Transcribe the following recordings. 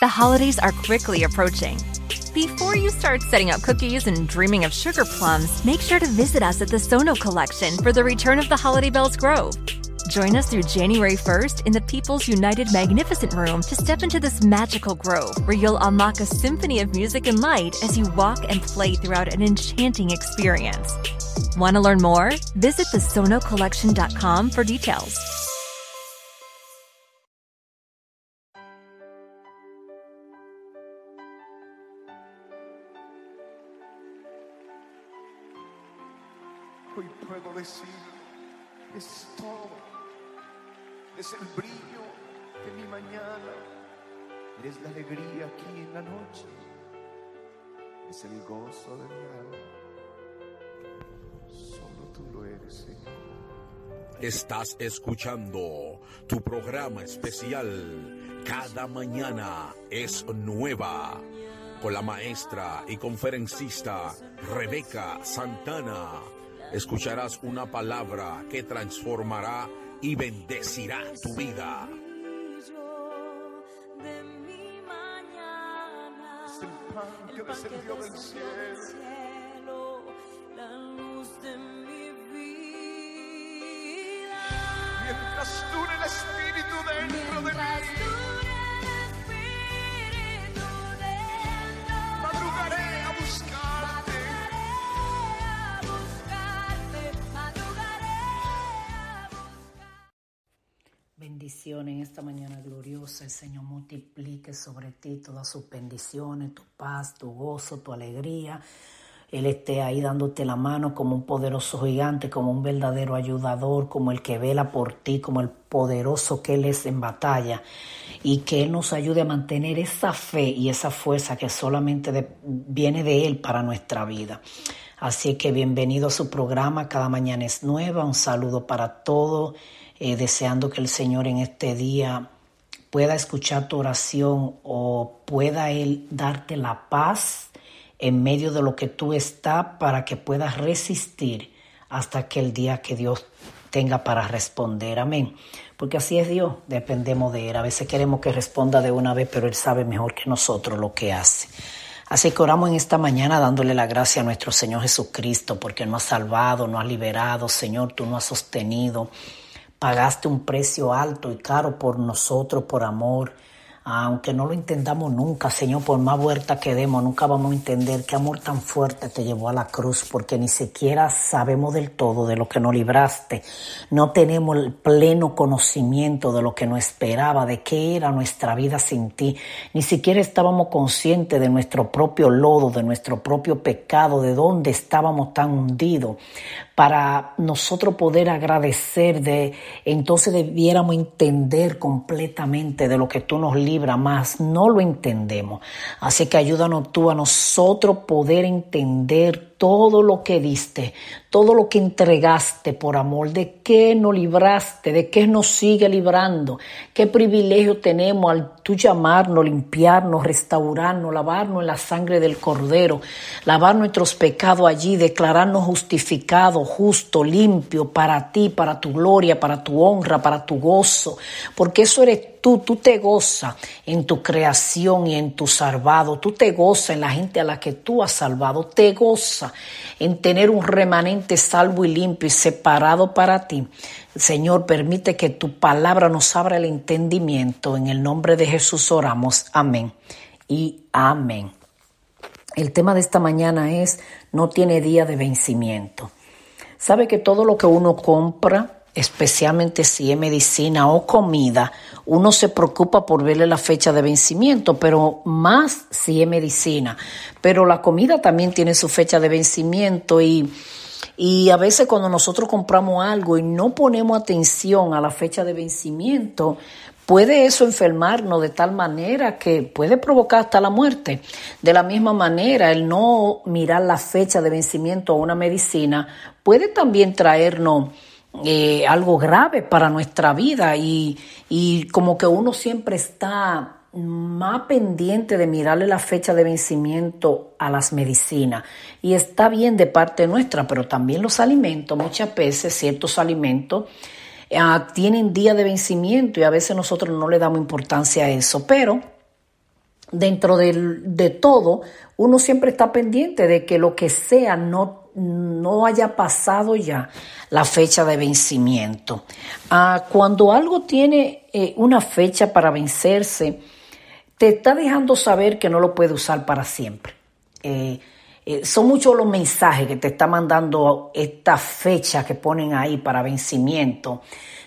The holidays are quickly approaching. Before you start setting up cookies and dreaming of sugar plums, make sure to visit us at the Sono Collection for the return of the Holiday Bells Grove. Join us through January 1st in the People's United Magnificent Room to step into this magical grove where you'll unlock a symphony of music and light as you walk and play throughout an enchanting experience. Want to learn more? Visit thesonocollection.com for details. Decir, es todo. Es el brillo de mi mañana. Eres la alegría aquí en la noche. Es el gozo de mi alma. Solo tú lo eres, Señor. Estás escuchando tu programa especial Cada mañana es nueva con la maestra y conferencista Rebeca Santana. Escucharás una palabra que transformará y bendecirá tu vida. Es el pan que descendió del cielo. Mientras dure el Espíritu dentro de mí. Madrugaré. Bendiciones en esta mañana gloriosa. El Señor multiplique sobre ti todas sus bendiciones, tu paz, tu gozo, tu alegría. Él esté ahí dándote la mano como un poderoso gigante, como un verdadero ayudador, como el que vela por ti, como el poderoso que Él es en batalla. Y que Él nos ayude a mantener esa fe y esa fuerza que solamente viene de Él para nuestra vida. Así que bienvenido a su programa. Cada mañana es nueva. Un saludo para todos. Eh, deseando que el Señor en este día pueda escuchar tu oración o pueda Él darte la paz en medio de lo que tú estás para que puedas resistir hasta que el día que Dios tenga para responder. Amén. Porque así es Dios, dependemos de Él. A veces queremos que responda de una vez, pero Él sabe mejor que nosotros lo que hace. Así que oramos en esta mañana dándole la gracia a nuestro Señor Jesucristo, porque Él nos ha salvado, nos ha liberado, Señor, tú nos has sostenido. Pagaste un precio alto y caro por nosotros, por amor. Aunque no lo entendamos nunca, Señor, por más vuelta que demos, nunca vamos a entender qué amor tan fuerte te llevó a la cruz, porque ni siquiera sabemos del todo de lo que nos libraste. No tenemos el pleno conocimiento de lo que nos esperaba, de qué era nuestra vida sin ti. Ni siquiera estábamos conscientes de nuestro propio lodo, de nuestro propio pecado, de dónde estábamos tan hundidos para nosotros poder agradecer de entonces debiéramos entender completamente de lo que tú nos libras más no lo entendemos. Así que ayúdanos tú a nosotros poder entender todo lo que diste, todo lo que entregaste por amor, de qué nos libraste, de qué nos sigue librando, qué privilegio tenemos al tú llamarnos, limpiarnos, restaurarnos, lavarnos en la sangre del Cordero, lavar nuestros pecados allí, declararnos justificados, justo, limpio para ti, para tu gloria, para tu honra, para tu gozo, porque eso eres tú, tú te gozas en tu creación y en tu salvado, tú te gozas en la gente a la que tú has salvado, te goza en tener un remanente salvo y limpio y separado para ti. Señor, permite que tu palabra nos abra el entendimiento. En el nombre de Jesús oramos. Amén y amén. El tema de esta mañana es no tiene día de vencimiento. Sabe que todo lo que uno compra, especialmente si es medicina o comida, uno se preocupa por verle la fecha de vencimiento, pero más si es medicina. Pero la comida también tiene su fecha de vencimiento y, Y a veces cuando nosotros compramos algo y no ponemos atención a la fecha de vencimiento, puede eso enfermarnos de tal manera que puede provocar hasta la muerte. De la misma manera, el no mirar la fecha de vencimiento a una medicina puede también traernos eh, algo grave para nuestra vida y, y como que uno siempre está más pendiente de mirarle la fecha de vencimiento a las medicinas. Y está bien de parte nuestra, pero también los alimentos, muchas veces ciertos alimentos ah, tienen día de vencimiento y a veces nosotros no le damos importancia a eso. Pero dentro de, de todo, uno siempre está pendiente de que lo que sea no, no haya pasado ya la fecha de vencimiento. Ah, cuando algo tiene eh, una fecha para vencerse, te está dejando saber que no lo puede usar para siempre. Eh, eh, son muchos los mensajes que te está mandando esta fecha que ponen ahí para vencimiento.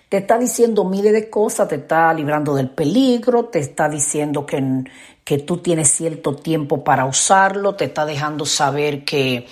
Te está diciendo miles de cosas, te está librando del peligro, te está diciendo que, que tú tienes cierto tiempo para usarlo, te está dejando saber que,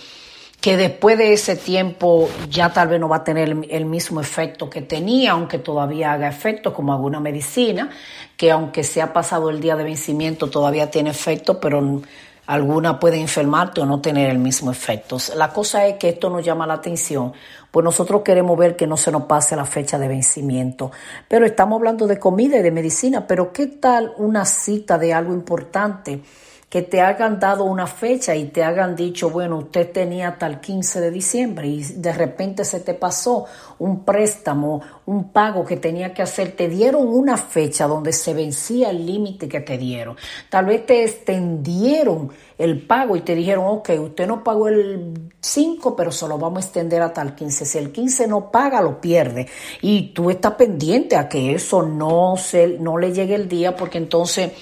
que después de ese tiempo ya tal vez no va a tener el, mismo efecto que tenía, aunque todavía haga efecto, como alguna medicina, que aunque se ha pasado el día de vencimiento todavía tiene efecto, pero alguna puede enfermarte o no tener el mismo efecto. La cosa es que esto nos llama la atención, pues nosotros queremos ver que no se nos pase la fecha de vencimiento, pero estamos hablando de comida y de medicina, pero ¿qué tal una cita de algo importante? Que te hagan dado una fecha y te hagan dicho, bueno, usted tenía hasta el 15 de diciembre y de repente se te pasó un préstamo, un pago que tenía que hacer, te dieron una fecha donde se vencía el límite que te dieron. Tal vez te extendieron el pago y te dijeron, ok, usted no pagó el 5, pero se lo vamos a extender hasta el 15. Si el 15 no paga, lo pierde. Y tú estás pendiente a que eso no, se, no le llegue el día porque entonces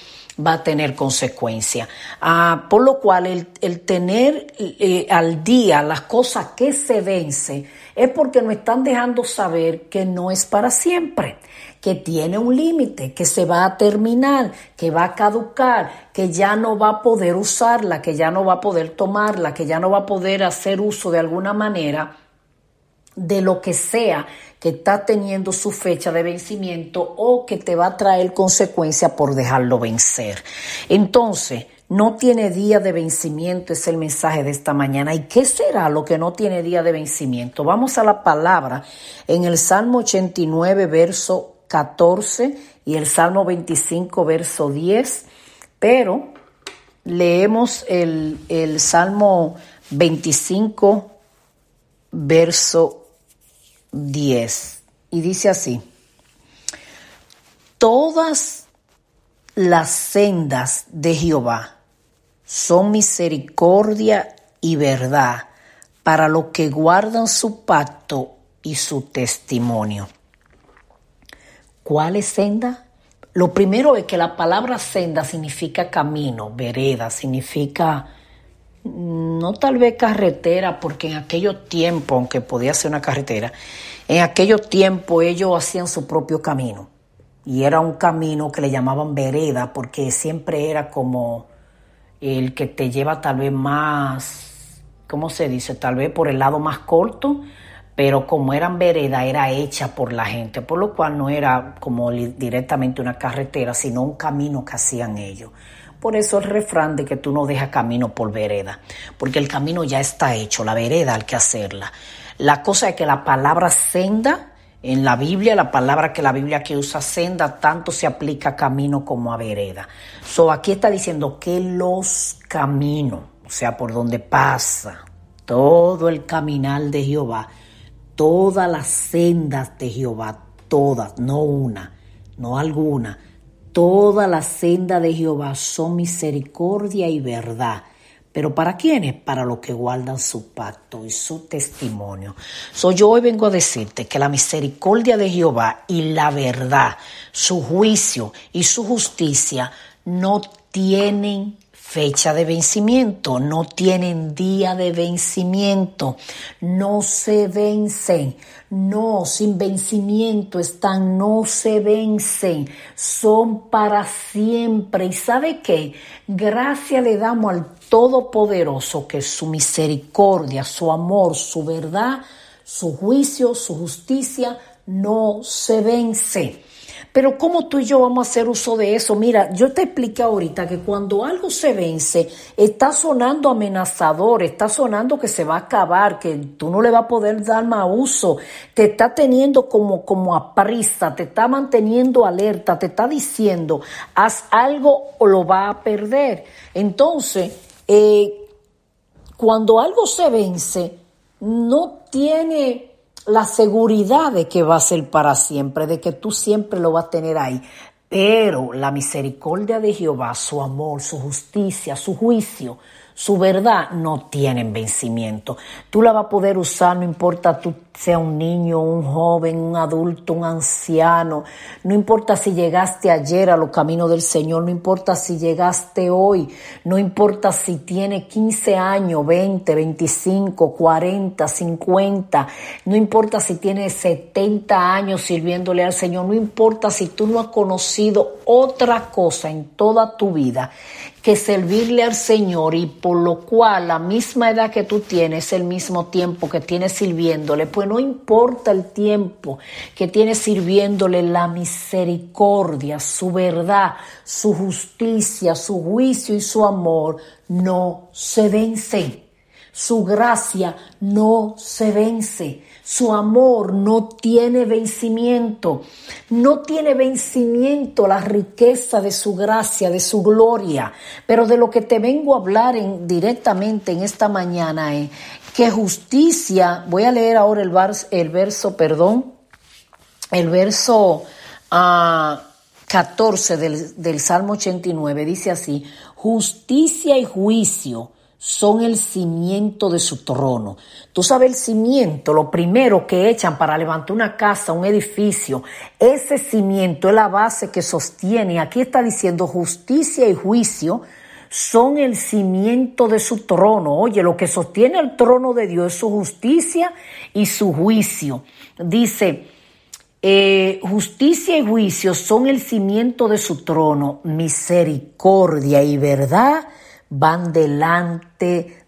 va a tener consecuencia. Ah, por lo cual el, tener eh, al día las cosas que se vencen es porque nos están dejando saber que no es para siempre, que tiene un límite, que se va a terminar, que va a caducar, que ya no va a poder usarla, que ya no va a poder tomarla, que ya no va a poder hacer uso de alguna manera de lo que sea que está teniendo su fecha de vencimiento o que te va a traer consecuencia por dejarlo vencer. Entonces, no tiene día de vencimiento, es el mensaje de esta mañana. ¿Y qué será lo que no tiene día de vencimiento? Vamos a la palabra en el Salmo 89, verso 14 y el Salmo 25, verso 10, pero leemos el, el Salmo 25, verso 10 y dice así, todas las sendas de Jehová son misericordia y verdad para los que guardan su pacto y su testimonio. ¿Cuál es senda? Lo primero es que la palabra senda significa camino, vereda, significa no tal vez carretera, porque en aquellos tiempos, aunque podía ser una carretera, en aquellos tiempos ellos hacían su propio camino. Y era un camino que le llamaban vereda, porque siempre era como el que te lleva tal vez más, ¿cómo se dice? Tal vez por el lado más corto, pero como eran vereda, era hecha por la gente, por lo cual no era como directamente una carretera, sino un camino que hacían ellos. Por eso el refrán de que tú no dejas camino por vereda, porque el camino ya está hecho, la vereda hay que hacerla. La cosa es que la palabra senda en la Biblia, la palabra que la Biblia que usa senda, tanto se aplica a camino como a vereda. So aquí está diciendo que los caminos, o sea, por donde pasa todo el caminar de Jehová, todas las sendas de Jehová, todas, no una, no alguna, Toda la senda de Jehová son misericordia y verdad. ¿Pero para quiénes? Para los que guardan su pacto y su testimonio. So, yo hoy vengo a decirte que la misericordia de Jehová y la verdad, su juicio y su justicia no tienen fecha de vencimiento, no tienen día de vencimiento, no se vencen, no, sin vencimiento están, no se vencen, son para siempre. ¿Y sabe qué? Gracias le damos al Todopoderoso que su misericordia, su amor, su verdad su juicio, su justicia no se vence. Pero ¿cómo tú y yo vamos a hacer uso de eso? Mira, yo te expliqué ahorita que cuando algo se vence, está sonando amenazador, está sonando que se va a acabar, que tú no le vas a poder dar más uso, te está teniendo como, como a prisa, te está manteniendo alerta, te está diciendo, haz algo o lo va a perder. Entonces, eh, cuando algo se vence, no tiene la seguridad de que va a ser para siempre, de que tú siempre lo vas a tener ahí. Pero la misericordia de Jehová, su amor, su justicia, su juicio, su verdad no tienen vencimiento. Tú la vas a poder usar, no importa tú sea un niño, un joven, un adulto, un anciano, no importa si llegaste ayer a los caminos del Señor, no importa si llegaste hoy, no importa si tiene 15 años, 20, 25, 40, 50, no importa si tiene 70 años sirviéndole al Señor, no importa si tú no has conocido otra cosa en toda tu vida que servirle al Señor y por lo cual la misma edad que tú tienes, el mismo tiempo que tienes sirviéndole, pues no importa el tiempo que tienes sirviéndole, la misericordia, su verdad, su justicia, su juicio y su amor no se vencen. Su gracia no se vence. Su amor no tiene vencimiento. No tiene vencimiento la riqueza de su gracia, de su gloria. Pero de lo que te vengo a hablar directamente en esta mañana es que justicia, voy a leer ahora el, el verso, perdón, el verso 14 ah, del, del Salmo 89, dice así, justicia y juicio son el cimiento de su trono. Tú sabes el cimiento, lo primero que echan para levantar una casa, un edificio, ese cimiento es la base que sostiene. Aquí está diciendo justicia y juicio son el cimiento de su trono. Oye, lo que sostiene el trono de Dios es su justicia y su juicio. Dice, eh, justicia y juicio son el cimiento de su trono, misericordia y verdad van delante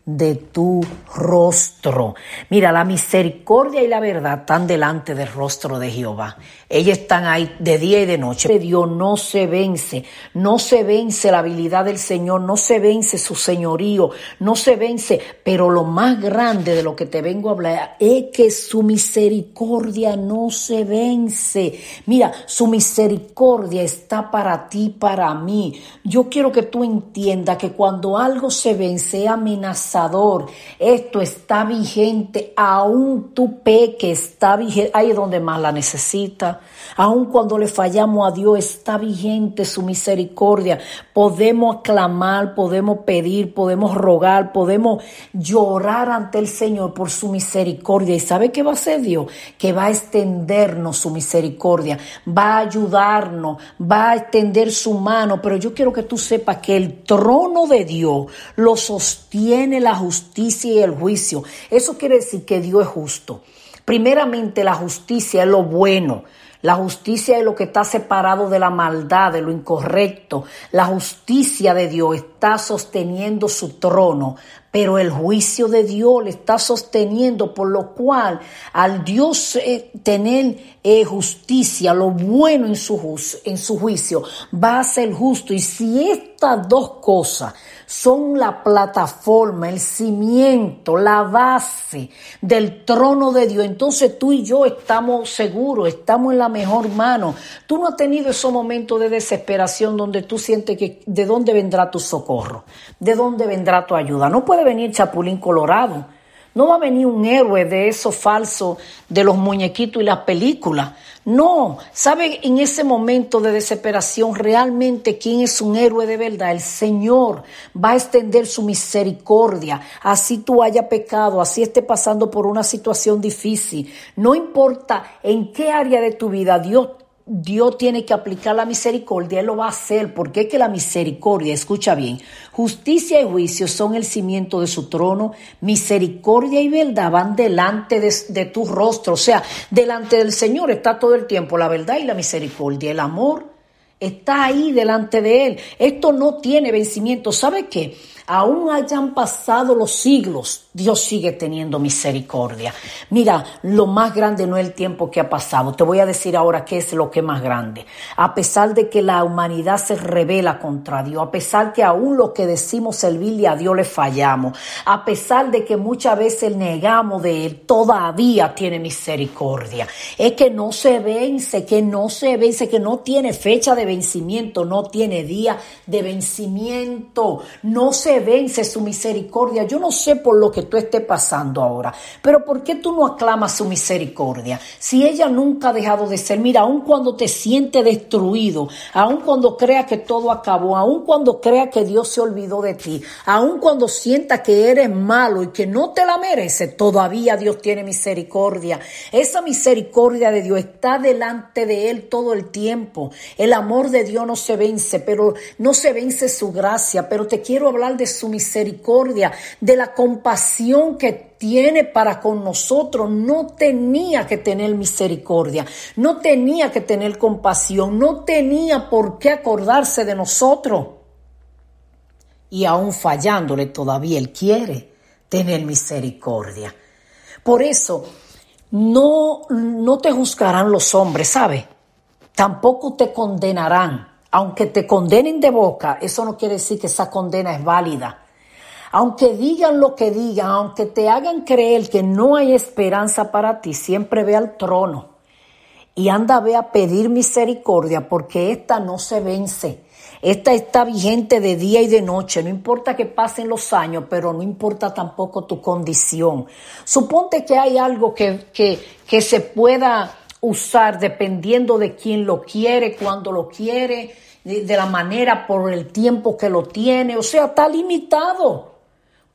de tu rostro. Mira, la misericordia y la verdad están delante del rostro de Jehová. Ellas están ahí de día y de noche. Dios no se vence, no se vence la habilidad del Señor, no se vence su señorío, no se vence. Pero lo más grande de lo que te vengo a hablar es que su misericordia no se vence. Mira, su misericordia está para ti, para mí. Yo quiero que tú entiendas que cuando algo se vence, amenaza esto está vigente, aún tu peque está vigente, ahí es donde más la necesita. Aún cuando le fallamos a Dios, está vigente su misericordia. Podemos aclamar, podemos pedir, podemos rogar, podemos llorar ante el Señor por su misericordia. ¿Y sabe qué va a hacer Dios? Que va a extendernos su misericordia, va a ayudarnos, va a extender su mano. Pero yo quiero que tú sepas que el trono de Dios lo sostiene la justicia y el juicio. Eso quiere decir que Dios es justo. Primeramente la justicia es lo bueno. La justicia es lo que está separado de la maldad, de lo incorrecto. La justicia de Dios está sosteniendo su trono, pero el juicio de Dios le está sosteniendo, por lo cual al Dios eh, tener eh, justicia, lo bueno en su, en su juicio, va a ser justo. Y si estas dos cosas son la plataforma, el cimiento, la base del trono de Dios. Entonces tú y yo estamos seguros, estamos en la mejor mano. Tú no has tenido esos momentos de desesperación donde tú sientes que de dónde vendrá tu socorro, de dónde vendrá tu ayuda. No puede venir Chapulín Colorado. No va a venir un héroe de eso falso de los muñequitos y las películas. No, ¿sabe en ese momento de desesperación realmente quién es un héroe de verdad? El Señor va a extender su misericordia. Así tú haya pecado, así esté pasando por una situación difícil. No importa en qué área de tu vida Dios Dios tiene que aplicar la misericordia, Él lo va a hacer, porque es que la misericordia, escucha bien, justicia y juicio son el cimiento de su trono, misericordia y verdad van delante de, de, tu rostro, o sea, delante del Señor está todo el tiempo la verdad y la misericordia, el amor está ahí delante de Él. Esto no tiene vencimiento, ¿sabe qué? Aún hayan pasado los siglos, Dios sigue teniendo misericordia. Mira, lo más grande no es el tiempo que ha pasado. Te voy a decir ahora qué es lo que es más grande. A pesar de que la humanidad se revela contra Dios, a pesar que aún lo que decimos servirle a Dios le fallamos, a pesar de que muchas veces negamos de Él, todavía tiene misericordia. Es que no se vence, que no se vence, que no tiene fecha de vencimiento, no tiene día de vencimiento, no se vence su misericordia. Yo no sé por lo que tú estés pasando ahora. Pero ¿por qué tú no aclamas su misericordia? Si ella nunca ha dejado de ser, mira, aun cuando te siente destruido, aun cuando crea que todo acabó, aun cuando crea que Dios se olvidó de ti, aun cuando sienta que eres malo y que no te la merece, todavía Dios tiene misericordia. Esa misericordia de Dios está delante de Él todo el tiempo. El amor de Dios no se vence, pero no se vence su gracia, pero te quiero hablar de su misericordia, de la compasión que tiene para con nosotros, no tenía que tener misericordia, no tenía que tener compasión, no tenía por qué acordarse de nosotros. Y aún fallándole todavía Él quiere tener misericordia. Por eso, no, no te juzgarán los hombres, ¿sabe? Tampoco te condenarán. Aunque te condenen de boca, eso no quiere decir que esa condena es válida. Aunque digan lo que digan, aunque te hagan creer que no hay esperanza para ti, siempre ve al trono y anda ve a pedir misericordia porque esta no se vence. Esta está vigente de día y de noche, no importa que pasen los años, pero no importa tampoco tu condición. Suponte que hay algo que, que, que se pueda usar dependiendo de quién lo quiere, cuándo lo quiere, de, la manera, por el tiempo que lo tiene, o sea, está limitado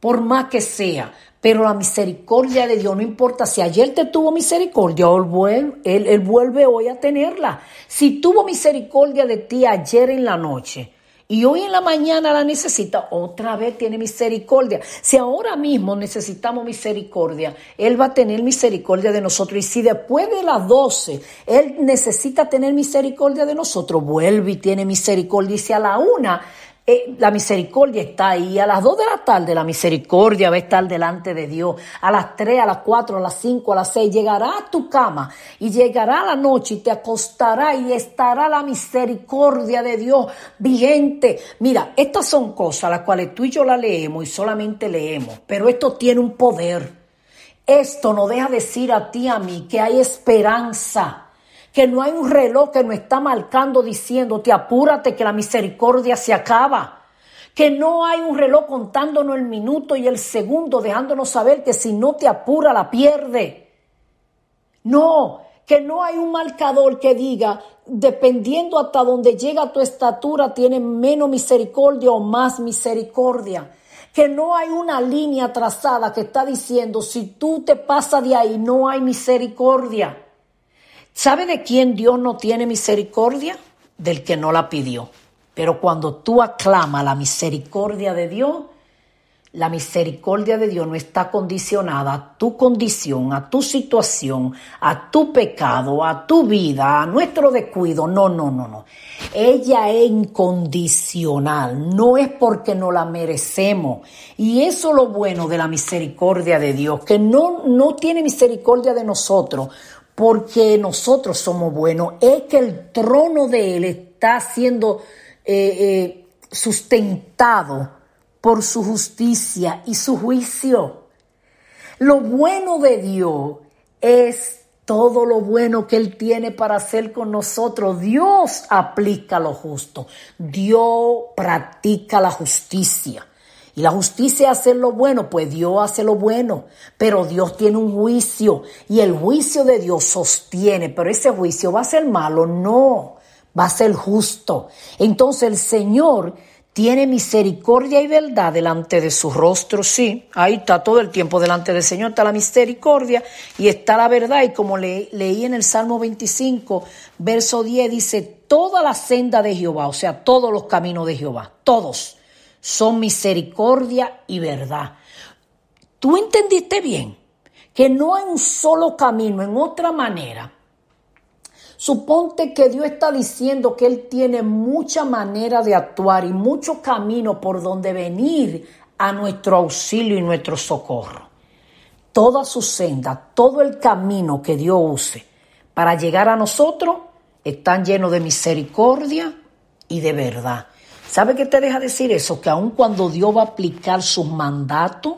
por más que sea. Pero la misericordia de Dios, no importa si ayer te tuvo misericordia, él él, vuelve hoy a tenerla. Si tuvo misericordia de ti ayer en la noche, y hoy en la mañana la necesita, otra vez tiene misericordia. Si ahora mismo necesitamos misericordia, Él va a tener misericordia de nosotros. Y si después de las 12 Él necesita tener misericordia de nosotros, vuelve y tiene misericordia. Y si a la una eh, la misericordia está ahí. A las 2 de la tarde la misericordia va a estar delante de Dios. A las 3, a las 4, a las 5, a las 6 llegará a tu cama y llegará la noche y te acostará y estará la misericordia de Dios vigente. Mira, estas son cosas las cuales tú y yo la leemos y solamente leemos, pero esto tiene un poder. Esto no deja decir a ti, a mí, que hay esperanza que no hay un reloj que nos está marcando diciéndote apúrate que la misericordia se acaba, que no hay un reloj contándonos el minuto y el segundo dejándonos saber que si no te apura la pierde. No, que no hay un marcador que diga, dependiendo hasta donde llega tu estatura, tiene menos misericordia o más misericordia. Que no hay una línea trazada que está diciendo, si tú te pasas de ahí, no hay misericordia. ¿Sabe de quién Dios no tiene misericordia? Del que no la pidió. Pero cuando tú aclamas la misericordia de Dios, la misericordia de Dios no está condicionada a tu condición, a tu situación, a tu pecado, a tu vida, a nuestro descuido. No, no, no, no. Ella es incondicional, no es porque no la merecemos. Y eso es lo bueno de la misericordia de Dios, que no, no tiene misericordia de nosotros porque nosotros somos buenos, es que el trono de Él está siendo eh, eh, sustentado por su justicia y su juicio. Lo bueno de Dios es todo lo bueno que Él tiene para hacer con nosotros. Dios aplica lo justo. Dios practica la justicia. Y la justicia es hacer lo bueno, pues Dios hace lo bueno, pero Dios tiene un juicio y el juicio de Dios sostiene, pero ese juicio va a ser malo, no, va a ser justo. Entonces el Señor tiene misericordia y verdad delante de su rostro, sí, ahí está todo el tiempo delante del Señor, está la misericordia y está la verdad. Y como leí en el Salmo 25, verso 10, dice, toda la senda de Jehová, o sea, todos los caminos de Jehová, todos son misericordia y verdad. ¿Tú entendiste bien? Que no hay un solo camino, en otra manera. Suponte que Dios está diciendo que Él tiene mucha manera de actuar y mucho camino por donde venir a nuestro auxilio y nuestro socorro. Toda su senda, todo el camino que Dios use para llegar a nosotros están llenos de misericordia y de verdad. ¿Sabe qué te deja decir eso? Que aun cuando Dios va a aplicar sus mandatos,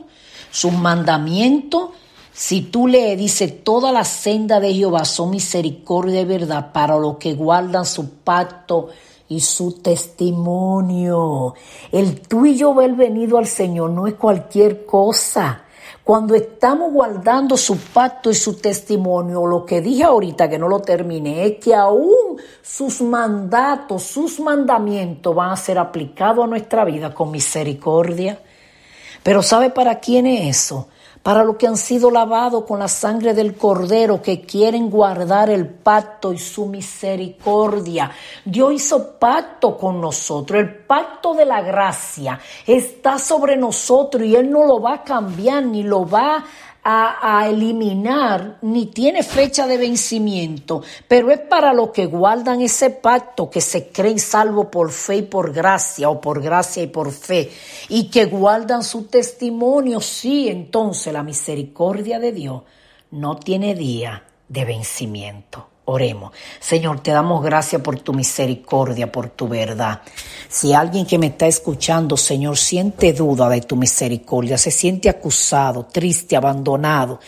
sus mandamientos, si tú le dices, toda la senda de Jehová son misericordia y verdad para los que guardan su pacto y su testimonio. El tú y yo ver venido al Señor no es cualquier cosa. Cuando estamos guardando su pacto y su testimonio, lo que dije ahorita que no lo terminé, es que aún sus mandatos, sus mandamientos van a ser aplicados a nuestra vida con misericordia. Pero ¿sabe para quién es eso? Para los que han sido lavados con la sangre del Cordero, que quieren guardar el pacto y su misericordia. Dios hizo pacto con nosotros, el pacto de la gracia está sobre nosotros y Él no lo va a cambiar ni lo va a a, eliminar ni tiene fecha de vencimiento, pero es para los que guardan ese pacto, que se creen salvo por fe y por gracia, o por gracia y por fe, y que guardan su testimonio. Sí, entonces la misericordia de Dios no tiene día de vencimiento. Oremos. Señor, te damos gracias por tu misericordia, por tu verdad. Si alguien que me está escuchando, Señor, siente duda de tu misericordia, se siente acusado, triste, abandonado,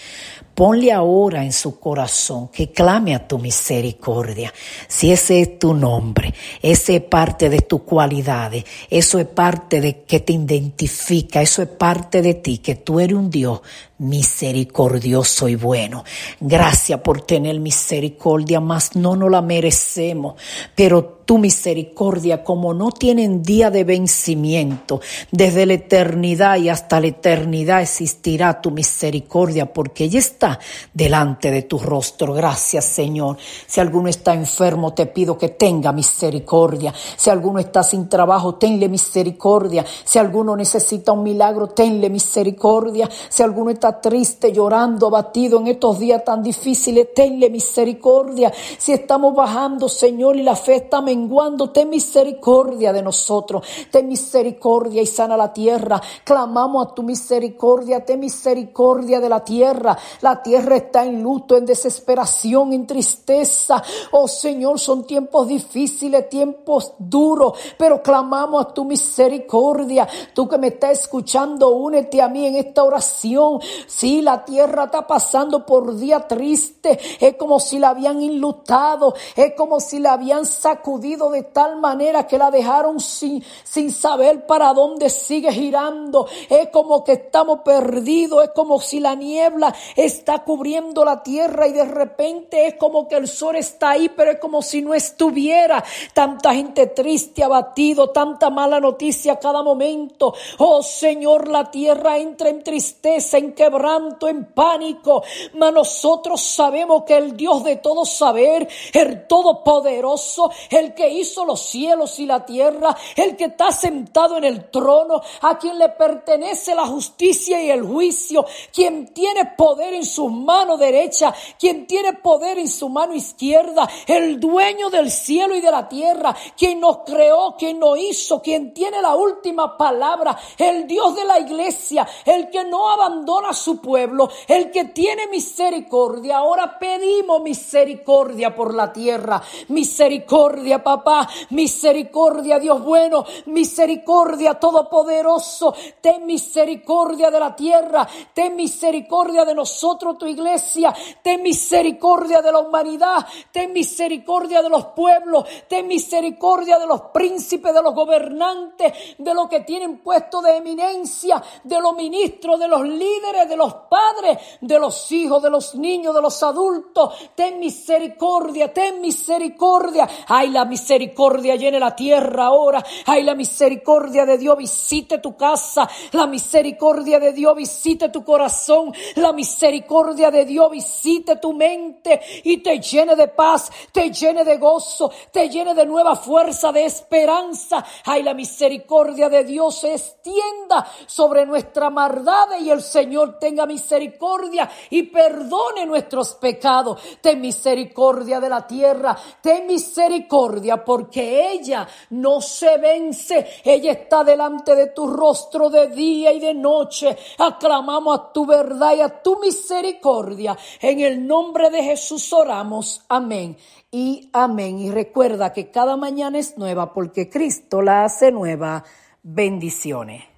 Ponle ahora en su corazón que clame a tu misericordia. Si ese es tu nombre, ese es parte de tus cualidades, eso es parte de que te identifica, eso es parte de ti, que tú eres un Dios misericordioso y bueno. Gracias por tener misericordia, mas no nos la merecemos, pero tu misericordia, como no tienen día de vencimiento, desde la eternidad y hasta la eternidad existirá tu misericordia, porque ella está delante de tu rostro. Gracias, Señor. Si alguno está enfermo, te pido que tenga misericordia. Si alguno está sin trabajo, tenle misericordia. Si alguno necesita un milagro, tenle misericordia. Si alguno está triste, llorando, abatido en estos días tan difíciles, tenle misericordia. Si estamos bajando, Señor, y la fe está menguando, ten misericordia de nosotros. Ten misericordia y sana la tierra. Clamamos a tu misericordia, ten misericordia de la tierra. La tierra está en luto, en desesperación, en tristeza. Oh Señor, son tiempos difíciles, tiempos duros, pero clamamos a tu misericordia. Tú que me estás escuchando, únete a mí en esta oración. Sí, la tierra está pasando por día triste. Es como si la habían inlutado. Es como si la habían sacudido de tal manera que la dejaron sin, sin saber para dónde sigue girando. Es como que estamos perdidos. Es como si la niebla está cubriendo la tierra y de repente es como que el sol está ahí, pero es como si no estuviera. Tanta gente triste, abatido, tanta mala noticia a cada momento. Oh Señor, la tierra entra en tristeza, en que en pánico, mas nosotros sabemos que el Dios de todo saber, el Todopoderoso, el que hizo los cielos y la tierra, el que está sentado en el trono, a quien le pertenece la justicia y el juicio, quien tiene poder en su mano derecha, quien tiene poder en su mano izquierda, el dueño del cielo y de la tierra, quien nos creó, quien nos hizo, quien tiene la última palabra, el Dios de la iglesia, el que no abandona su pueblo, el que tiene misericordia. Ahora pedimos misericordia por la tierra. Misericordia, papá. Misericordia, Dios bueno. Misericordia, todopoderoso. Ten misericordia de la tierra. Ten misericordia de nosotros, tu iglesia. Ten misericordia de la humanidad. Ten misericordia de los pueblos. Ten misericordia de los príncipes, de los gobernantes, de los que tienen puesto de eminencia, de los ministros, de los líderes, de los padres, de los hijos, de los niños, de los adultos. Ten misericordia, ten misericordia. Ay, la misericordia llene la tierra ahora. Ay, la misericordia de Dios visite tu casa. La misericordia de Dios visite tu corazón. La misericordia de Dios visite tu mente y te llene de paz, te llene de gozo, te llene de nueva fuerza, de esperanza. Ay, la misericordia de Dios se extienda sobre nuestra maldad y el Señor Tenga misericordia y perdone nuestros pecados. Ten misericordia de la tierra, ten misericordia porque ella no se vence. Ella está delante de tu rostro de día y de noche. Aclamamos a tu verdad y a tu misericordia. En el nombre de Jesús oramos. Amén y amén. Y recuerda que cada mañana es nueva porque Cristo la hace nueva. Bendiciones.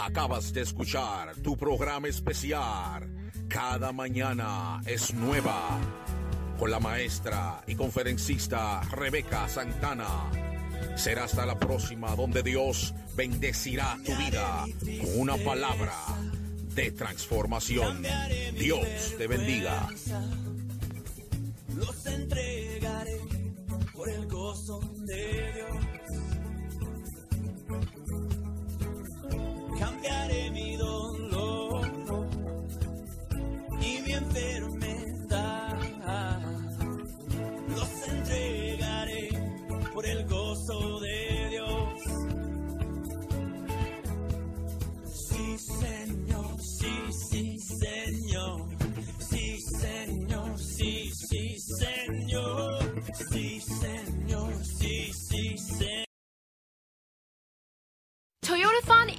Acabas de escuchar tu programa especial. Cada mañana es nueva. Con la maestra y conferencista Rebeca Santana. Será hasta la próxima donde Dios bendecirá tu vida con una palabra de transformación. Dios te bendiga. Los entregaré por el gozo de Dios. Cambiaré mi dolor y mi enfermedad.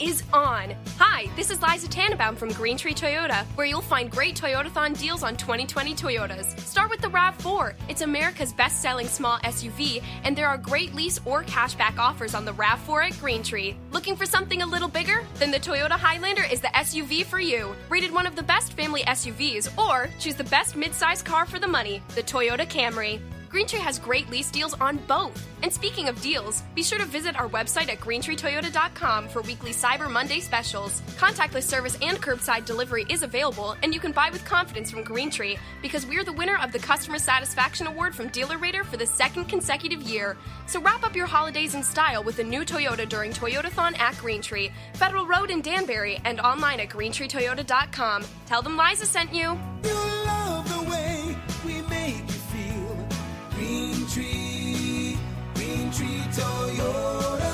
Is on. Hi, this is Liza Tannenbaum from Green Tree Toyota, where you'll find great Toyotathon deals on 2020 Toyotas. Start with the RAV4. It's America's best-selling small SUV, and there are great lease or cashback offers on the RAV4 at Green Tree. Looking for something a little bigger? Then the Toyota Highlander is the SUV for you. Rated one of the best family SUVs, or choose the best midsize car for the money, the Toyota Camry. Greentree has great lease deals on both. And speaking of deals, be sure to visit our website at greentreetoyota.com for weekly Cyber Monday specials. Contactless service and curbside delivery is available, and you can buy with confidence from Greentree because we're the winner of the Customer Satisfaction Award from Dealer Rater for the second consecutive year. So wrap up your holidays in style with a new Toyota during Toyotathon at Greentree, Federal Road in Danbury, and online at greentreetoyota.com. Tell them Liza sent you. You Tree, Green Tree Toyota.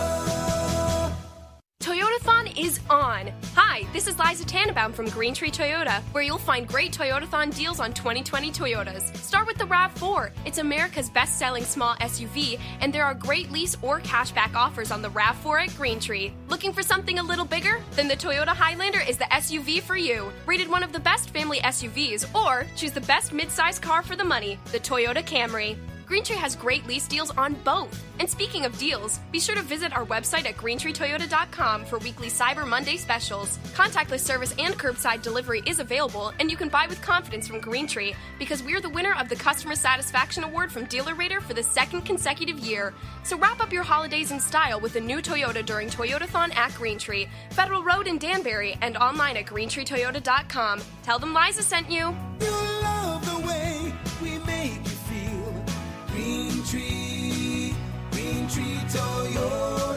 Toyotathon is on. Hi, this is Liza Tannenbaum from Green Tree Toyota, where you'll find great Toyotathon deals on 2020 Toyotas. Start with the RAV4. It's America's best-selling small SUV, and there are great lease or cashback offers on the RAV4 at Green Tree. Looking for something a little bigger? Then the Toyota Highlander is the SUV for you. Rated one of the best family SUVs, or choose the best midsize car for the money, the Toyota Camry. Greentree has great lease deals on both. And speaking of deals, be sure to visit our website at greentreetoyota.com for weekly Cyber Monday specials. Contactless service and curbside delivery is available, and you can buy with confidence from Greentree because we're the winner of the Customer Satisfaction Award from Dealer Rater for the second consecutive year. So wrap up your holidays in style with a new Toyota during Toyotathon at Greentree, Federal Road in Danbury, and online at greentreetoyota.com. Tell them Liza sent you. You Treat all your